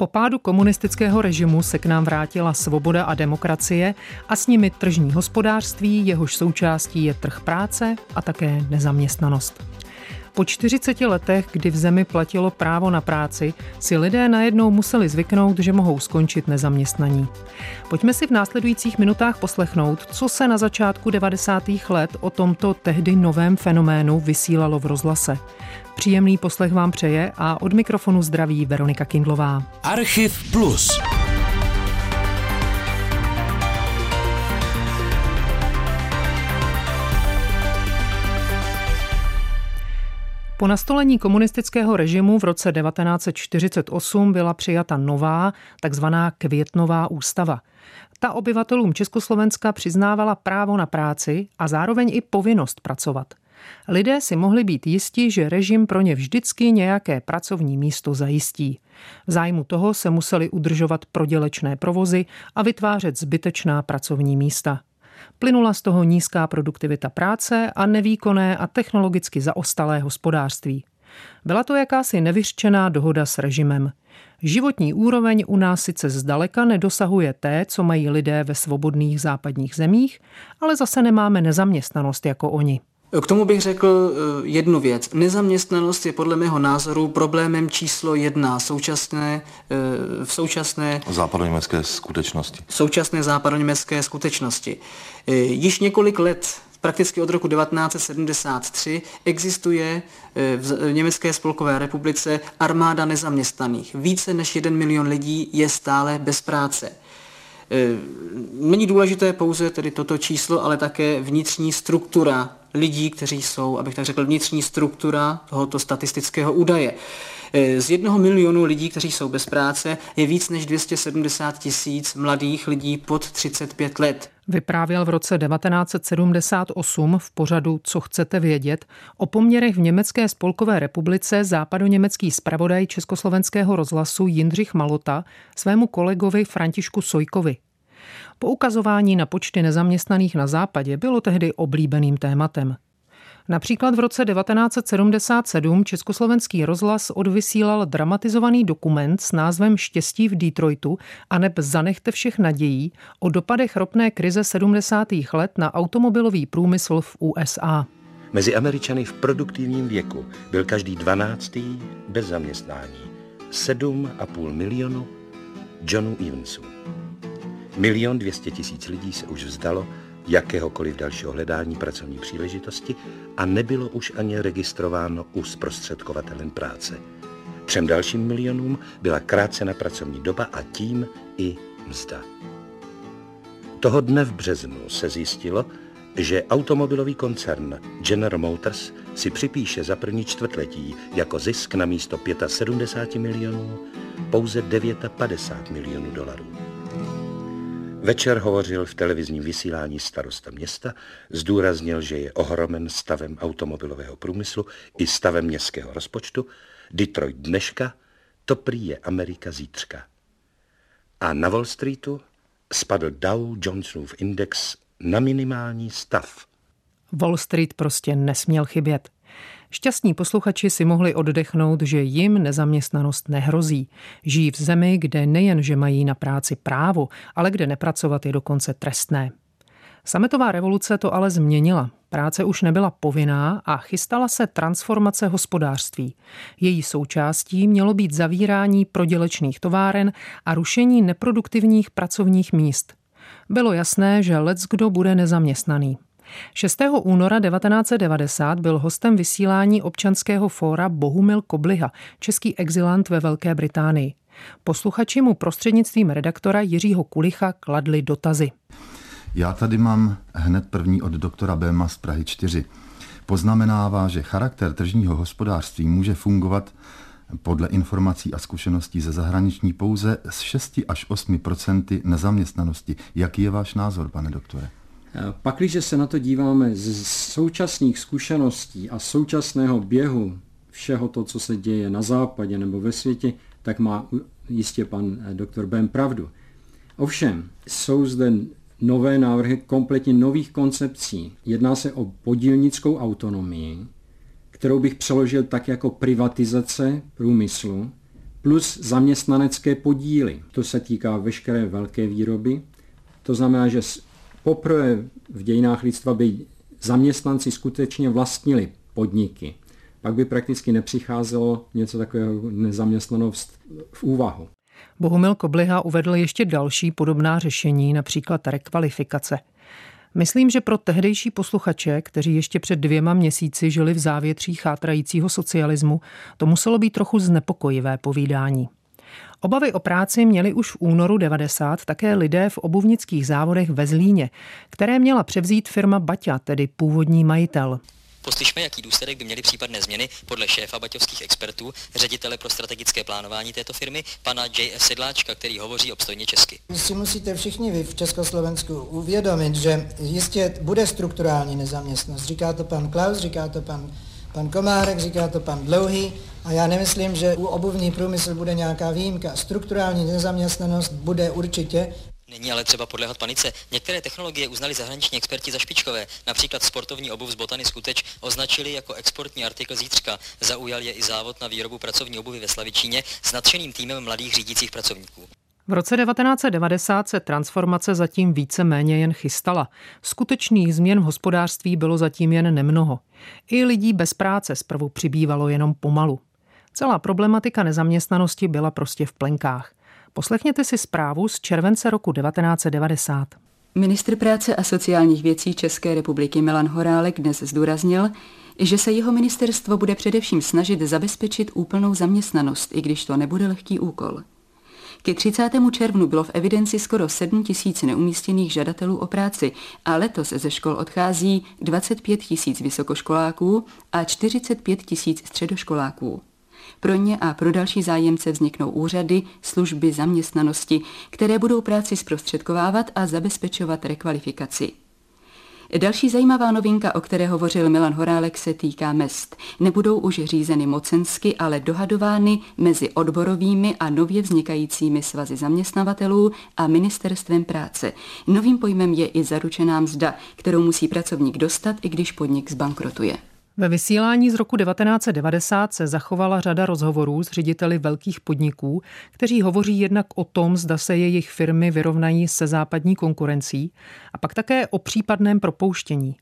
Po pádu komunistického režimu se k nám vrátila svoboda a demokracie a s nimi tržní hospodářství, jehož součástí je trh práce a také nezaměstnanost. Po 40 letech, kdy v zemi platilo právo na práci, si lidé najednou museli zvyknout, že mohou skončit nezaměstnaní. Pojďme si v následujících minutách poslechnout, co se na začátku 90. let o tomto tehdy novém fenoménu vysílalo v rozhlase. Příjemný poslech vám přeje a od mikrofonu zdraví Veronika Kindlová. Archiv Plus. Po nastolení komunistického režimu v roce 1948 byla přijata nová, takzvaná květnová ústava. Ta obyvatelům Československa přiznávala právo na práci a zároveň i povinnost pracovat. Lidé si mohli být jisti, že režim pro ně vždycky nějaké pracovní místo zajistí. V zájmu toho se museli udržovat prodělečné provozy a vytvářet zbytečná pracovní místa. Plynula z toho nízká produktivita práce a nevýkonné a technologicky zaostalé hospodářství. Byla to jakási nevyřčená dohoda s režimem. Životní úroveň u nás sice zdaleka nedosahuje té, co mají lidé ve svobodných západních zemích, ale zase nemáme nezaměstnanost jako oni. K tomu bych řekl eh, jednu věc. Nezaměstnanost je podle mého názoru problémem číslo jedna současné, eh, v současné západoněmecké skutečnosti. Současné západoněmecké skutečnosti. Již několik let prakticky od roku 1973 existuje v Německé spolkové republice armáda nezaměstnaných. Více než jeden milion lidí je stále bez práce. Není důležité pouze tedy toto číslo, ale také vnitřní struktura lidí, kteří jsou, abych tak řekl, vnitřní struktura tohoto statistického údaje. E, z jednoho milionu lidí, kteří jsou bez práce, je víc než 270 tisíc mladých lidí pod 35 let. Vyprávěl v roce 1978 v pořadu Co chcete vědět o poměrech v Německé spolkové republice západoněmecký zpravodaj Československého rozhlasu Jindřich Malota svému kolegovi Františku Sojkovi. Poukazování na počty nezaměstnaných na západě bylo tehdy oblíbeným tématem. Například v roce 1977 československý rozhlas odvysílal dramatizovaný dokument s názvem Štěstí v Detroitu a neb Zanechte všech nadějí o dopadech ropné krize 70. let na automobilový průmysl v USA. Mezi Američany v produktivním věku byl každý 12. bez zaměstnání. 7,5 milionu Johnu Evansu. Milion dvěstě tisíc lidí se už vzdalo jakéhokoliv dalšího hledání pracovní příležitosti a nebylo už ani registrováno u zprostředkovatelem práce. Třem dalším milionům byla krácena pracovní doba a tím i mzda. Toho dne v březnu se zjistilo, že automobilový koncern General Motors si připíše za první čtvrtletí jako zisk na místo 75 milionů pouze 59 milionů dolarů. Večer hovořil v televizním vysílání starosta města, zdůraznil, že je ohromen stavem automobilového průmyslu i stavem městského rozpočtu. Detroit dneška, to prý je Amerika zítřka. A na Wall Streetu spadl Dow Jonesův index na minimální stav. Wall Street prostě nesměl chybět. Šťastní posluchači si mohli oddechnout, že jim nezaměstnanost nehrozí. Žijí v zemi, kde nejen, že mají na práci právo, ale kde nepracovat je dokonce trestné. Sametová revoluce to ale změnila. Práce už nebyla povinná a chystala se transformace hospodářství. Její součástí mělo být zavírání prodělečných továren a rušení neproduktivních pracovních míst. Bylo jasné, že lec kdo bude nezaměstnaný. 6. února 1990 byl hostem vysílání občanského fóra Bohumil Kobliha, český exilant ve Velké Británii. Posluchači mu prostřednictvím redaktora Jiřího Kulicha kladli dotazy. Já tady mám hned první od doktora Béma z Prahy 4. Poznamenává, že charakter tržního hospodářství může fungovat podle informací a zkušeností ze zahraniční pouze s 6 až 8% nezaměstnanosti. Jaký je váš názor, pane doktore? Pakliže se na to díváme z současných zkušeností a současného běhu všeho to, co se děje na západě nebo ve světě, tak má jistě pan eh, doktor Ben pravdu. Ovšem, jsou zde nové návrhy kompletně nových koncepcí. Jedná se o podílnickou autonomii, kterou bych přeložil tak jako privatizace průmyslu, plus zaměstnanecké podíly. To se týká veškeré velké výroby. To znamená, že poprvé v dějinách lidstva by zaměstnanci skutečně vlastnili podniky. Pak by prakticky nepřicházelo něco takového nezaměstnanost v úvahu. Bohumil Kobliha uvedl ještě další podobná řešení, například rekvalifikace. Myslím, že pro tehdejší posluchače, kteří ještě před dvěma měsíci žili v závětří chátrajícího socialismu, to muselo být trochu znepokojivé povídání. Obavy o práci měli už v únoru 90 také lidé v obuvnických závodech ve Zlíně, které měla převzít firma Baťa, tedy původní majitel. Poslyšme, jaký důsledek by měly případné změny podle šéfa baťovských expertů, ředitele pro strategické plánování této firmy, pana J.F. Sedláčka, který hovoří obstojně česky. Vy si musíte všichni vy v Československu uvědomit, že jistě bude strukturální nezaměstnost. Říká to pan Klaus, říká to pan, pan Komárek, říká to pan Dlouhý a já nemyslím, že u obuvní průmysl bude nějaká výjimka. Strukturální nezaměstnanost bude určitě Není ale třeba podléhat panice. Některé technologie uznali zahraniční experti za špičkové. Například sportovní obuv z botany Skuteč označili jako exportní artikl zítřka. Zaujal je i závod na výrobu pracovní obuvy ve Slavičíně s nadšeným týmem mladých řídících pracovníků. V roce 1990 se transformace zatím více méně jen chystala. Skutečných změn v hospodářství bylo zatím jen nemnoho. I lidí bez práce zprvu přibývalo jenom pomalu. Celá problematika nezaměstnanosti byla prostě v plenkách. Poslechněte si zprávu z července roku 1990. Ministr práce a sociálních věcí České republiky Milan Horálek dnes zdůraznil, že se jeho ministerstvo bude především snažit zabezpečit úplnou zaměstnanost, i když to nebude lehký úkol. Ke 30. červnu bylo v evidenci skoro 7 tisíc neumístěných žadatelů o práci a letos ze škol odchází 25 tisíc vysokoškoláků a 45 tisíc středoškoláků. Pro ně a pro další zájemce vzniknou úřady, služby, zaměstnanosti, které budou práci zprostředkovávat a zabezpečovat rekvalifikaci. Další zajímavá novinka, o které hovořil Milan Horálek, se týká mest. Nebudou už řízeny mocensky, ale dohadovány mezi odborovými a nově vznikajícími svazy zaměstnavatelů a ministerstvem práce. Novým pojmem je i zaručená mzda, kterou musí pracovník dostat, i když podnik zbankrotuje. Ve vysílání z roku 1990 se zachovala řada rozhovorů s řediteli velkých podniků, kteří hovoří jednak o tom, zda se jejich firmy vyrovnají se západní konkurencí, a pak také o případném propouštění.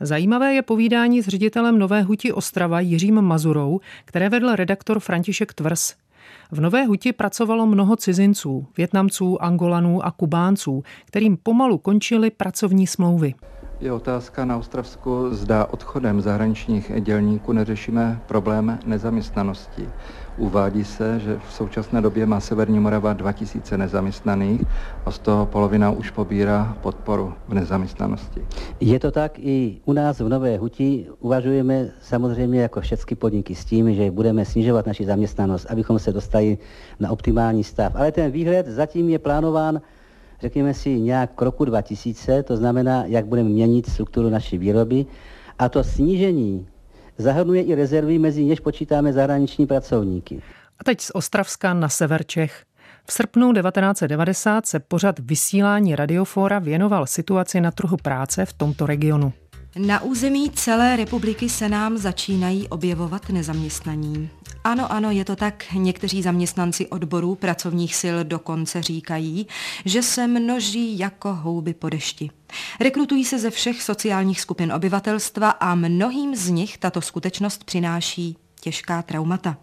Zajímavé je povídání s ředitelem Nové huti Ostrava Jiřím Mazurou, které vedl redaktor František Tvrs. V Nové huti pracovalo mnoho cizinců, větnamců, angolanů a kubánců, kterým pomalu končily pracovní smlouvy. Je otázka na Ostravsku, zda odchodem zahraničních dělníků neřešíme problém nezaměstnanosti. Uvádí se, že v současné době má Severní Morava 2000 nezaměstnaných a z toho polovina už pobírá podporu v nezaměstnanosti. Je to tak i u nás v Nové Huti. Uvažujeme samozřejmě jako všechny podniky s tím, že budeme snižovat naši zaměstnanost, abychom se dostali na optimální stav. Ale ten výhled zatím je plánován řekněme si, nějak k roku 2000, to znamená, jak budeme měnit strukturu naší výroby. A to snížení zahrnuje i rezervy, mezi něž počítáme zahraniční pracovníky. A teď z Ostravska na sever Čech. V srpnu 1990 se pořad vysílání radiofóra věnoval situaci na trhu práce v tomto regionu. Na území celé republiky se nám začínají objevovat nezaměstnaní. Ano, ano, je to tak. Někteří zaměstnanci odborů pracovních sil dokonce říkají, že se množí jako houby po dešti. Rekrutují se ze všech sociálních skupin obyvatelstva a mnohým z nich tato skutečnost přináší těžká traumata.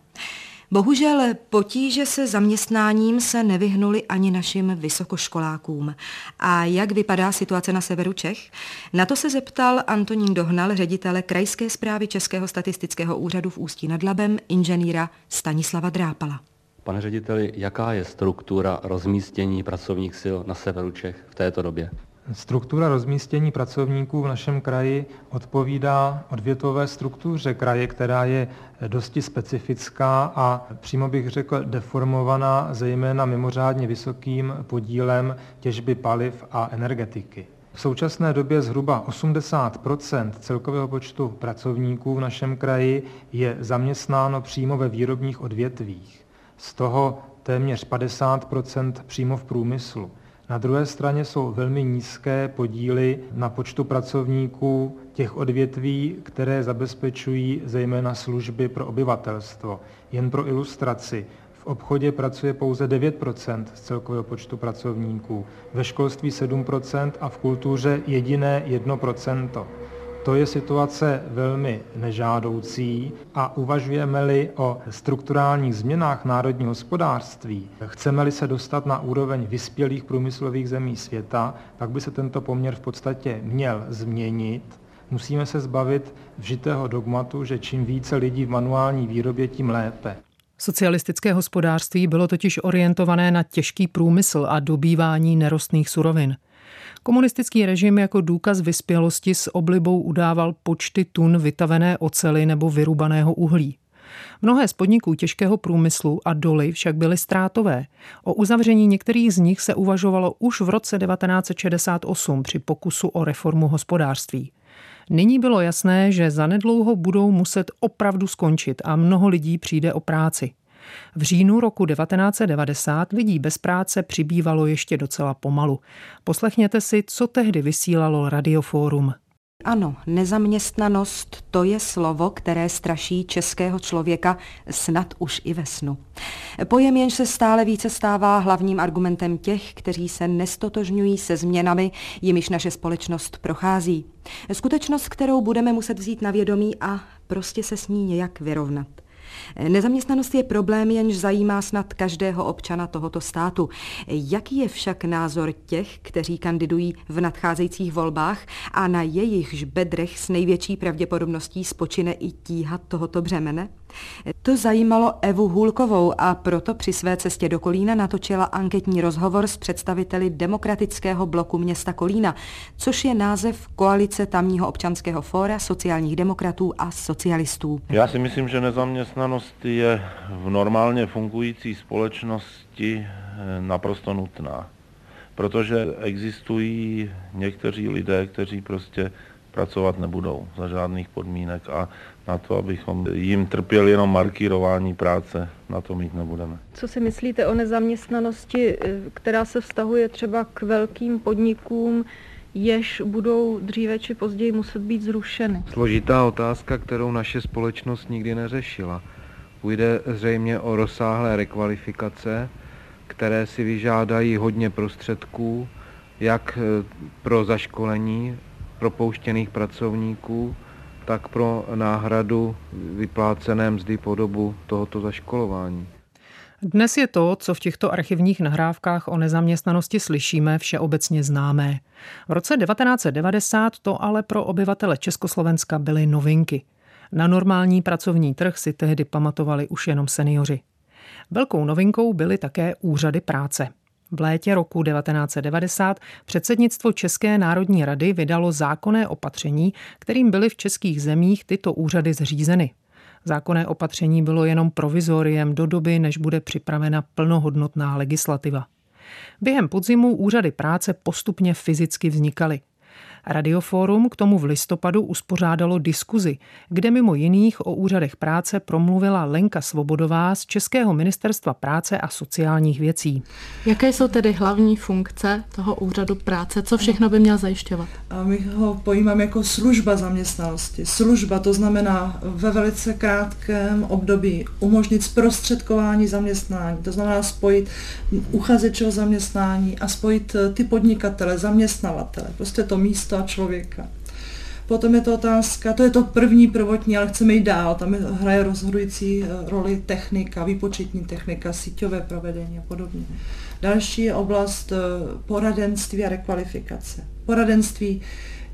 Bohužel potíže se zaměstnáním se nevyhnuli ani našim vysokoškolákům. A jak vypadá situace na severu Čech? Na to se zeptal Antonín Dohnal, ředitele Krajské zprávy Českého statistického úřadu v Ústí nad Labem, inženýra Stanislava Drápala. Pane řediteli, jaká je struktura rozmístění pracovních sil na severu Čech v této době? Struktura rozmístění pracovníků v našem kraji odpovídá odvětové struktuře kraje, která je dosti specifická a přímo bych řekl deformovaná zejména mimořádně vysokým podílem těžby paliv a energetiky. V současné době zhruba 80% celkového počtu pracovníků v našem kraji je zaměstnáno přímo ve výrobních odvětvích. Z toho téměř 50% přímo v průmyslu. Na druhé straně jsou velmi nízké podíly na počtu pracovníků těch odvětví, které zabezpečují zejména služby pro obyvatelstvo. Jen pro ilustraci, V obchodě pracuje pouze 9% z celkového počtu pracovníků, ve školství 7% a v kultuře jediné 1 to je situace velmi nežádoucí a uvažujeme-li o strukturálních změnách národního hospodářství, chceme-li se dostat na úroveň vyspělých průmyslových zemí světa, pak by se tento poměr v podstatě měl změnit. Musíme se zbavit vžitého dogmatu, že čím více lidí v manuální výrobě, tím lépe. Socialistické hospodářství bylo totiž orientované na těžký průmysl a dobývání nerostných surovin. Komunistický režim jako důkaz vyspělosti s oblibou udával počty tun vytavené ocely nebo vyrubaného uhlí. Mnohé z podniků těžkého průmyslu a doly však byly ztrátové. O uzavření některých z nich se uvažovalo už v roce 1968 při pokusu o reformu hospodářství. Nyní bylo jasné, že zanedlouho budou muset opravdu skončit a mnoho lidí přijde o práci. V říjnu roku 1990 lidí bez práce přibývalo ještě docela pomalu. Poslechněte si, co tehdy vysílalo Radiofórum. Ano, nezaměstnanost to je slovo, které straší českého člověka snad už i ve snu. Pojem jenž se stále více stává hlavním argumentem těch, kteří se nestotožňují se změnami, jimiž naše společnost prochází. Skutečnost, kterou budeme muset vzít na vědomí a prostě se s ní nějak vyrovnat. Nezaměstnanost je problém, jenž zajímá snad každého občana tohoto státu. Jaký je však názor těch, kteří kandidují v nadcházejících volbách a na jejichž bedrech s největší pravděpodobností spočine i tíha tohoto břemene? To zajímalo Evu Hůlkovou a proto při své cestě do Kolína natočila anketní rozhovor s představiteli demokratického bloku města Kolína, což je název koalice tamního občanského fóra, sociálních demokratů a socialistů. Já si myslím, že nezaměstnanost je v normálně fungující společnosti eh, naprosto nutná, protože existují někteří lidé, kteří prostě pracovat nebudou za žádných podmínek a na to, abychom jim trpěli jenom markírování práce, na to mít nebudeme. Co si myslíte o nezaměstnanosti, která se vztahuje třeba k velkým podnikům, jež budou dříve či později muset být zrušeny? Složitá otázka, kterou naše společnost nikdy neřešila. Půjde zřejmě o rozsáhlé rekvalifikace, které si vyžádají hodně prostředků, jak pro zaškolení propouštěných pracovníků, tak pro náhradu vyplácené mzdy po dobu tohoto zaškolování. Dnes je to, co v těchto archivních nahrávkách o nezaměstnanosti slyšíme, všeobecně známé. V roce 1990 to ale pro obyvatele Československa byly novinky. Na normální pracovní trh si tehdy pamatovali už jenom seniori. Velkou novinkou byly také úřady práce. V létě roku 1990 předsednictvo České národní rady vydalo zákonné opatření, kterým byly v českých zemích tyto úřady zřízeny. Zákonné opatření bylo jenom provizoriem do doby, než bude připravena plnohodnotná legislativa. Během podzimu úřady práce postupně fyzicky vznikaly. Radioforum k tomu v listopadu uspořádalo diskuzi, kde mimo jiných o úřadech práce promluvila Lenka Svobodová z Českého ministerstva práce a sociálních věcí. Jaké jsou tedy hlavní funkce toho úřadu práce? Co všechno by měl zajišťovat? A my ho pojímáme jako služba zaměstnanosti. Služba to znamená ve velice krátkém období umožnit zprostředkování zaměstnání. To znamená spojit uchazeče o zaměstnání a spojit ty podnikatele, zaměstnavatele. Prostě to místo místa člověka. Potom je to otázka, to je to první prvotní, ale chceme jít dál. Tam hraje rozhodující eh, roli technika, výpočetní technika, síťové provedení a podobně. Další je oblast eh, poradenství a rekvalifikace. Poradenství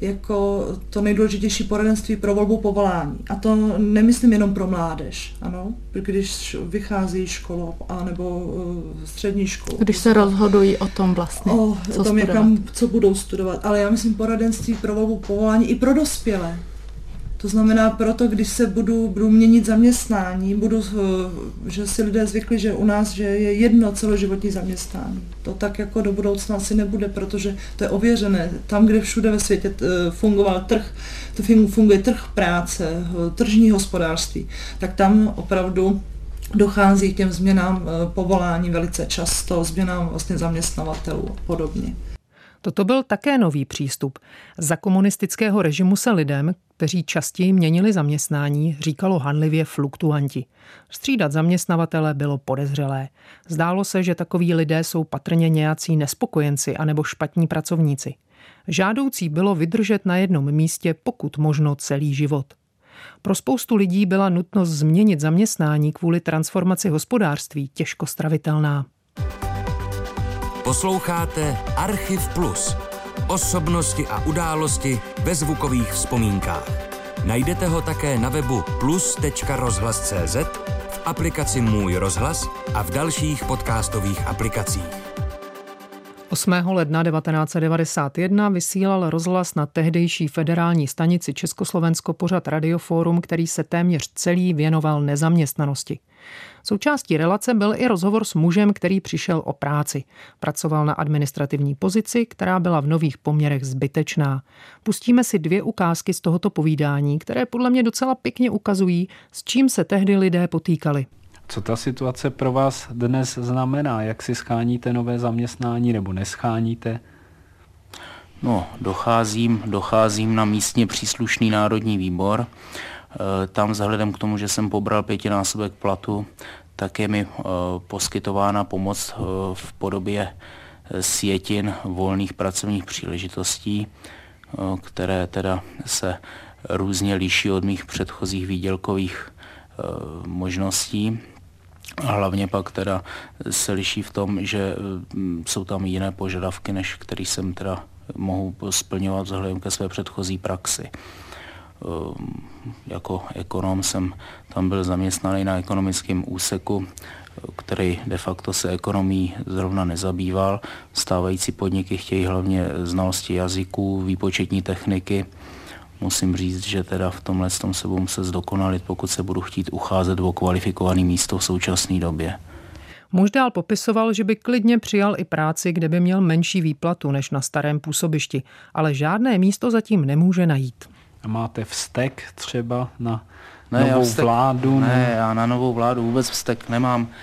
jako to nejdůležitější poradenství pro volbu povolání. A to nemyslím jenom pro mládež, ano, když vychází školu anebo uh, střední školu. Když se rozhodují o tom vlastně, o, co o tom, studovat. Jakam, co budou studovat. Ale já myslím poradenství pro volbu povolání i pro dospělé. To znamená, proto, když se budu, budu měnit zaměstnání, budu, eh, že si lidé zvykli, že u nás že je jedno celoživotní zaměstnání. To tak jako do budoucna asi nebude, protože to je ověřené. Tam, kde všude ve světě eh, fungoval trh, to funguje trh práce, eh, tržní hospodářství, tak tam opravdu dochází k těm změnám povolání velice často, změnám vlastně zaměstnavatelů a podobně. Toto byl také nový přístup. Za komunistického režimu se lidem, kteří častěji měnili zaměstnání, říkalo hanlivě fluktuanti. Střídat zaměstnavatele bylo podezřelé. Zdálo se, že takoví lidé jsou patrně nějací nespokojenci anebo špatní pracovníci. Žádoucí bylo vydržet na jednom místě pokud možno celý život. Pro spoustu lidí byla nutnost změnit zaměstnání kvůli transformaci hospodářství těžko stravitelná. Posloucháte Archiv Plus. Osobnosti a události ve zvukových vzpomínkách. Najdete ho také na webu plus.rozhlas.cz, v aplikaci Můj rozhlas a v dalších podcastových aplikacích. 8. ledna 1991 vysílal rozhlas na tehdejší federální stanici Československo pořad Radioforum, který se téměř celý věnoval nezaměstnanosti. Součástí relace byl i rozhovor s mužem, který přišel o práci. Pracoval na administrativní pozici, která byla v nových poměrech zbytečná. Pustíme si dvě ukázky z tohoto povídání, které podle mě docela pěkně ukazují, s čím se tehdy lidé potýkali. Co ta situace pro vás dnes znamená? Jak si scháníte nové zaměstnání nebo nescháníte? No, docházím, docházím na místně příslušný národní výbor. E, tam vzhledem k tomu, že jsem pobral pětinásobek platu, tak je mi e, poskytována pomoc e, v podobě sjetin volných pracovních příležitostí, které teda se různě liší od mých předchozích výdělkových možností. A hlavně pak teda se liší v tom, že jsou tam jiné požadavky, než který jsem teda mohu splňovat vzhledem ke své předchozí praxi. Ehm, jako ekonom jsem tam byl zaměstnaný na ekonomickém úseku, který de facto se ekonomí zrovna nezabýval. Stávající podniky chtějí hlavně znalosti jazyků, výpočetní techniky, musím říct, že teda v tomhle tom se budu muset zdokonalit, pokud se budu chtít ucházet o kvalifikované místo v současné době. Muž dál popisoval, že by klidně přijal i práci, kde by měl menší výplatu než na starém působišti, ale žádné místo zatím nemůže najít. A máte vztek třeba na ne, novou vztek, vládu? Ne, ne, já na novou vládu vůbec vztek nemám, e,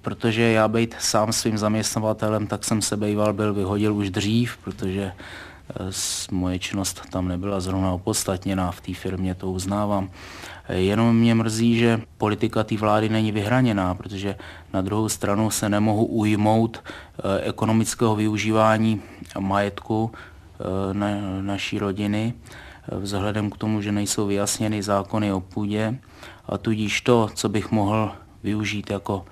protože já být sám svým zaměstnavatelem, tak jsem se bejval byl vyhodil už dřív, protože moje činnost tam nebyla zrovna opodstatněná v té firmě, to uznávám. Jenom mě mrzí, že politika té vlády není vyhraněná, protože na druhou stranu se nemohu ujmout eh, ekonomického využívání majetku eh, na, naší rodiny, eh, vzhledem k tomu, že nejsou vyjasněny zákony o půdě a tudíž to, co bych mohl využít jako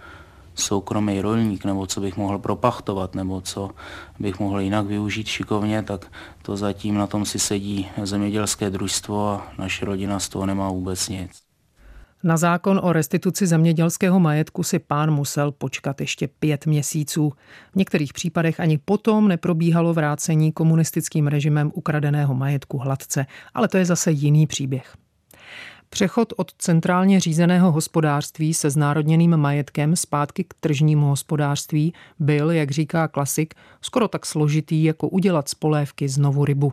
soukromý rolník, nebo co bych mohl propachtovat, nebo co bych mohl jinak využít šikovně, tak to zatím na tom si sedí zemědělské družstvo a naše rodina z toho nemá vůbec nic. Na zákon o restituci zemědělského majetku si pán musel počkat ještě pět měsíců. V některých případech ani potom neprobíhalo vrácení komunistickým režimem ukradeného majetku hladce, ale to je zase jiný příběh. Přechod od centrálně řízeného hospodářství se znárodněným majetkem zpátky k tržnímu hospodářství byl, jak říká klasik, skoro tak složitý, jako udělat z polévky znovu rybu.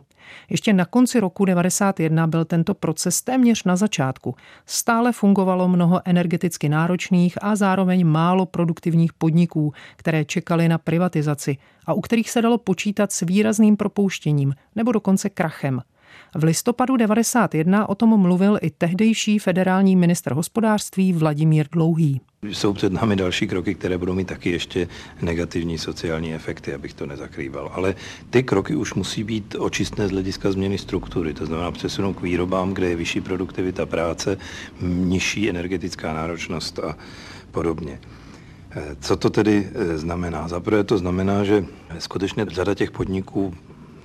Ještě na konci roku 1991 byl tento proces téměř na začátku. Stále fungovalo mnoho energeticky náročných a zároveň málo produktivních podniků, které čekali na privatizaci a u kterých se dalo počítat s výrazným propouštěním nebo dokonce krachem. V listopadu 91 o tom mluvil i tehdejší federální ministr hospodářství Vladimír Dlouhý. Jsou před námi další kroky, které budou mít taky ještě negativní sociální efekty, abych to nezakrýval. Ale ty kroky už musí být očistné z hlediska změny struktury, to znamená přesunout k výrobám, kde je vyšší produktivita práce, nižší energetická náročnost a podobně. Co to tedy eh, znamená? Zaprvé to znamená, že skutečně řada těch podniků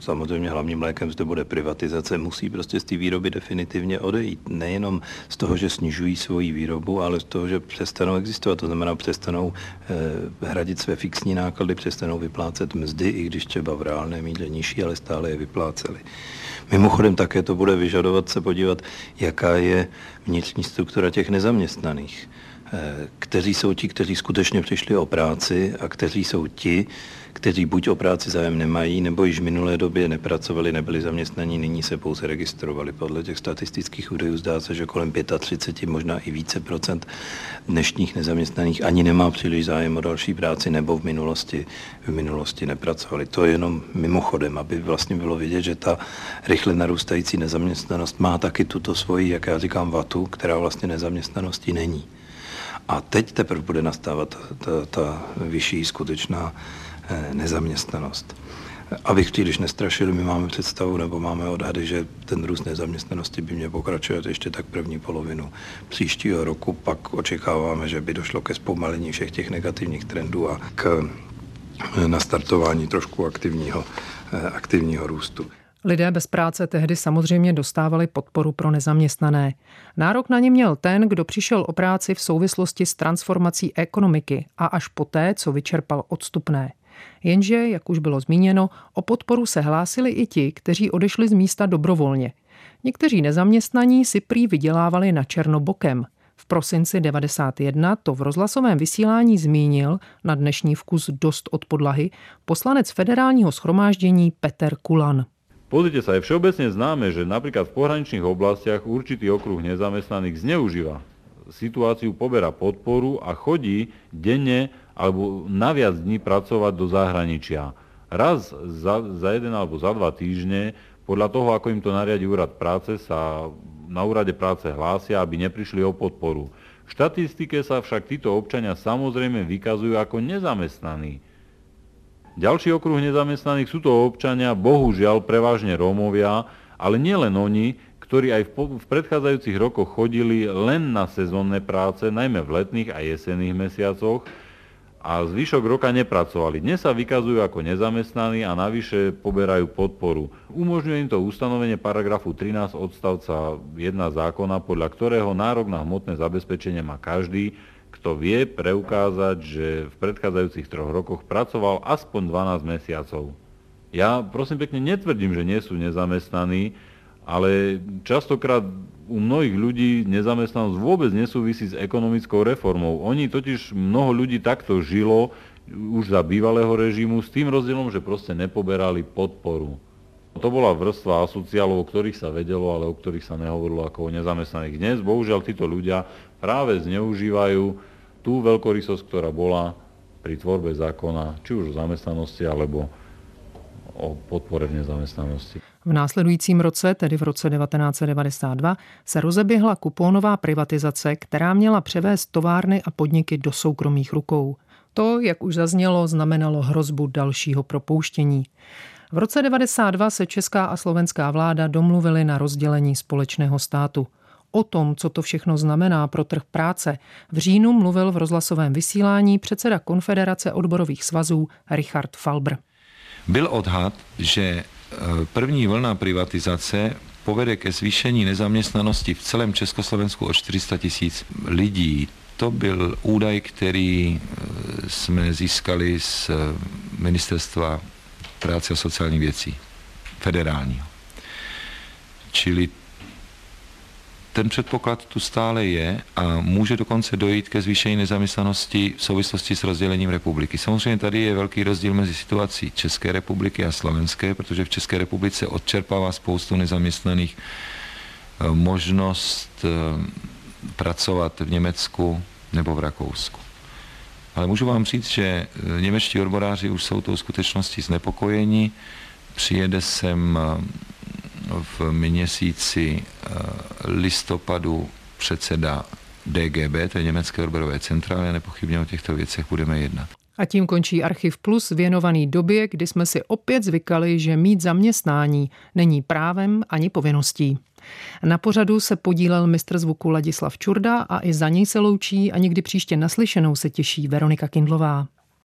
samozřejmě hlavním lékem zde bude privatizace, musí prostě z té výroby definitivně odejít. Nejenom z toho, že snižují svoji výrobu, ale z toho, že přestanou existovat. To znamená, přestanou eh, hradit své fixní náklady, přestanou vyplácet mzdy, i když třeba v reálné míře nižší, ale stále je vypláceli. Mimochodem také to bude vyžadovat se podívat, jaká je vnitřní struktura těch nezaměstnaných. Kteří jsou ti, kteří skutečně přišli o práci a kteří jsou ti, kteří buď o práci zájem nemají, nebo již v minulé době nepracovali, nebyli zaměstnaní, nyní se pouze registrovali. Podle těch statistických údajů zdá se, že kolem 35, možná i více procent dnešních nezaměstnaných ani nemá příliš zájem o další práci, nebo v minulosti, v minulosti nepracovali. To je jenom mimochodem, aby vlastně bylo vidět, že ta rychle narůstající nezaměstnanost má taky tuto svoji, jak já říkám, vatu, která vlastně nezaměstnaností není. A teď teprve bude nastávat ta, ta, vyšší skutečná eh, nezaměstnanost. Abych příliš nestrašil, my máme představu nebo máme odhady, že ten růst nezaměstnanosti by měl pokračovat ještě tak první polovinu příštího roku. Pak očekáváme, že by došlo ke zpomalení všech těch negativních trendů a k eh, nastartování trošku aktivního, eh, aktivního růstu. Lidé bez práce tehdy samozřejmě dostávali podporu pro nezaměstnané. Nárok na ně měl ten, kdo přišel o práci v souvislosti s transformací ekonomiky a až poté, co vyčerpal odstupné. Jenže, jak už bylo zmíněno, o podporu se hlásili i ti, kteří odešli z místa dobrovolně. Někteří nezaměstnaní si prý vydělávali na černobokem. V prosinci 91 to v rozhlasovém vysílání zmínil na dnešní vkus dost od podlahy poslanec federálního schromáždění Peter Kulan. Pozrite sa, je všeobecne známe, že napríklad v pohraničných oblastiach určitý okruh nezamestnaných zneužíva situáciu, poberá podporu a chodí denne alebo na viac dní pracovať do zahraničia. Raz za, za jeden alebo za dva týždne, podľa toho, ako im to nariadi úrad práce, sa na úrade práce hlásia, aby neprišli o podporu. V štatistike sa však títo občania samozrejme vykazujú ako nezamestnaní. Ďalší okruh nezamestnaných sú to občania, bohužiaľ prevažne Rómovia, ale nielen oni, ktorí aj v, v predchádzajúcich rokoch chodili len na sezónne práce, najmä v letných a jesenných mesiacoch, a zvyšok roka nepracovali. Dnes sa vykazujú ako nezamestnaní a navyše poberajú podporu. Umožňuje im to ustanovenie paragrafu 13 odstavca 1 zákona, podľa ktorého nárok na hmotné zabezpečenie má každý, kto vie preukázať, že v predchádzajúcich troch rokoch pracoval aspoň 12 mesiacov. Ja prosím pekne netvrdím, že nie sú nezamestnaní, ale častokrát u mnohých ľudí nezamestnanosť vôbec nesúvisí s ekonomickou reformou. Oni totiž mnoho ľudí takto žilo už za bývalého režimu s tým rozdielom, že proste nepoberali podporu. To bola vrstva asociálov, o ktorých sa vedelo, ale o ktorých sa nehovorilo ako o nezamestnaných. Dnes bohužiaľ títo ľudia práve zneužívajú tú veľkorysosť, ktorá bola pri tvorbe zákona, či už o zamestnanosti, alebo o podpore v nezamestnanosti. V následujícím roce, tedy v roce 1992, se rozeběhla kupónová privatizace, která měla převést továrny a podniky do soukromých rukou. To, jak už zaznělo, znamenalo hrozbu dalšího propouštění. V roce 92 se česká a slovenská vláda domluvily na rozdělení společného státu. O tom, co to všechno znamená pro trh práce, v říjnu mluvil v rozhlasovém vysílání předseda Konfederace odborových svazů Richard Falbr. Byl odhad, že e, první vlna privatizace povede ke zvýšení nezaměstnanosti v celém Československu o 400 tisíc lidí. To byl údaj, který e, jsme získali z e, ministerstva práce a sociálních věcí, federálního. Čili ten předpoklad tu stále je a může dokonce dojít ke zvýšení nezaměstnanosti v souvislosti s rozdělením republiky. Samozřejmě tady je velký rozdíl mezi situací České republiky a Slovenské, protože v České republice odčerpává spoustu nezaměstnaných eh, možnost eh, pracovat v Německu nebo v Rakousku. Ale můžu vám říct, že eh, němečtí odboráři už jsou tou skutečností znepokojeni. Přijede sem v měsíci eh, listopadu předseda DGB, to je Německé odborové centrály, nepochybně o těchto věcech budeme jednat. A tím končí Archiv Plus věnovaný době, kdy jsme si opět zvykali, že mít zaměstnání není právem ani povinností. Na pořadu se podílel mistr zvuku Ladislav Čurda a i za něj se loučí a někdy příště naslyšenou se těší Veronika Kindlová.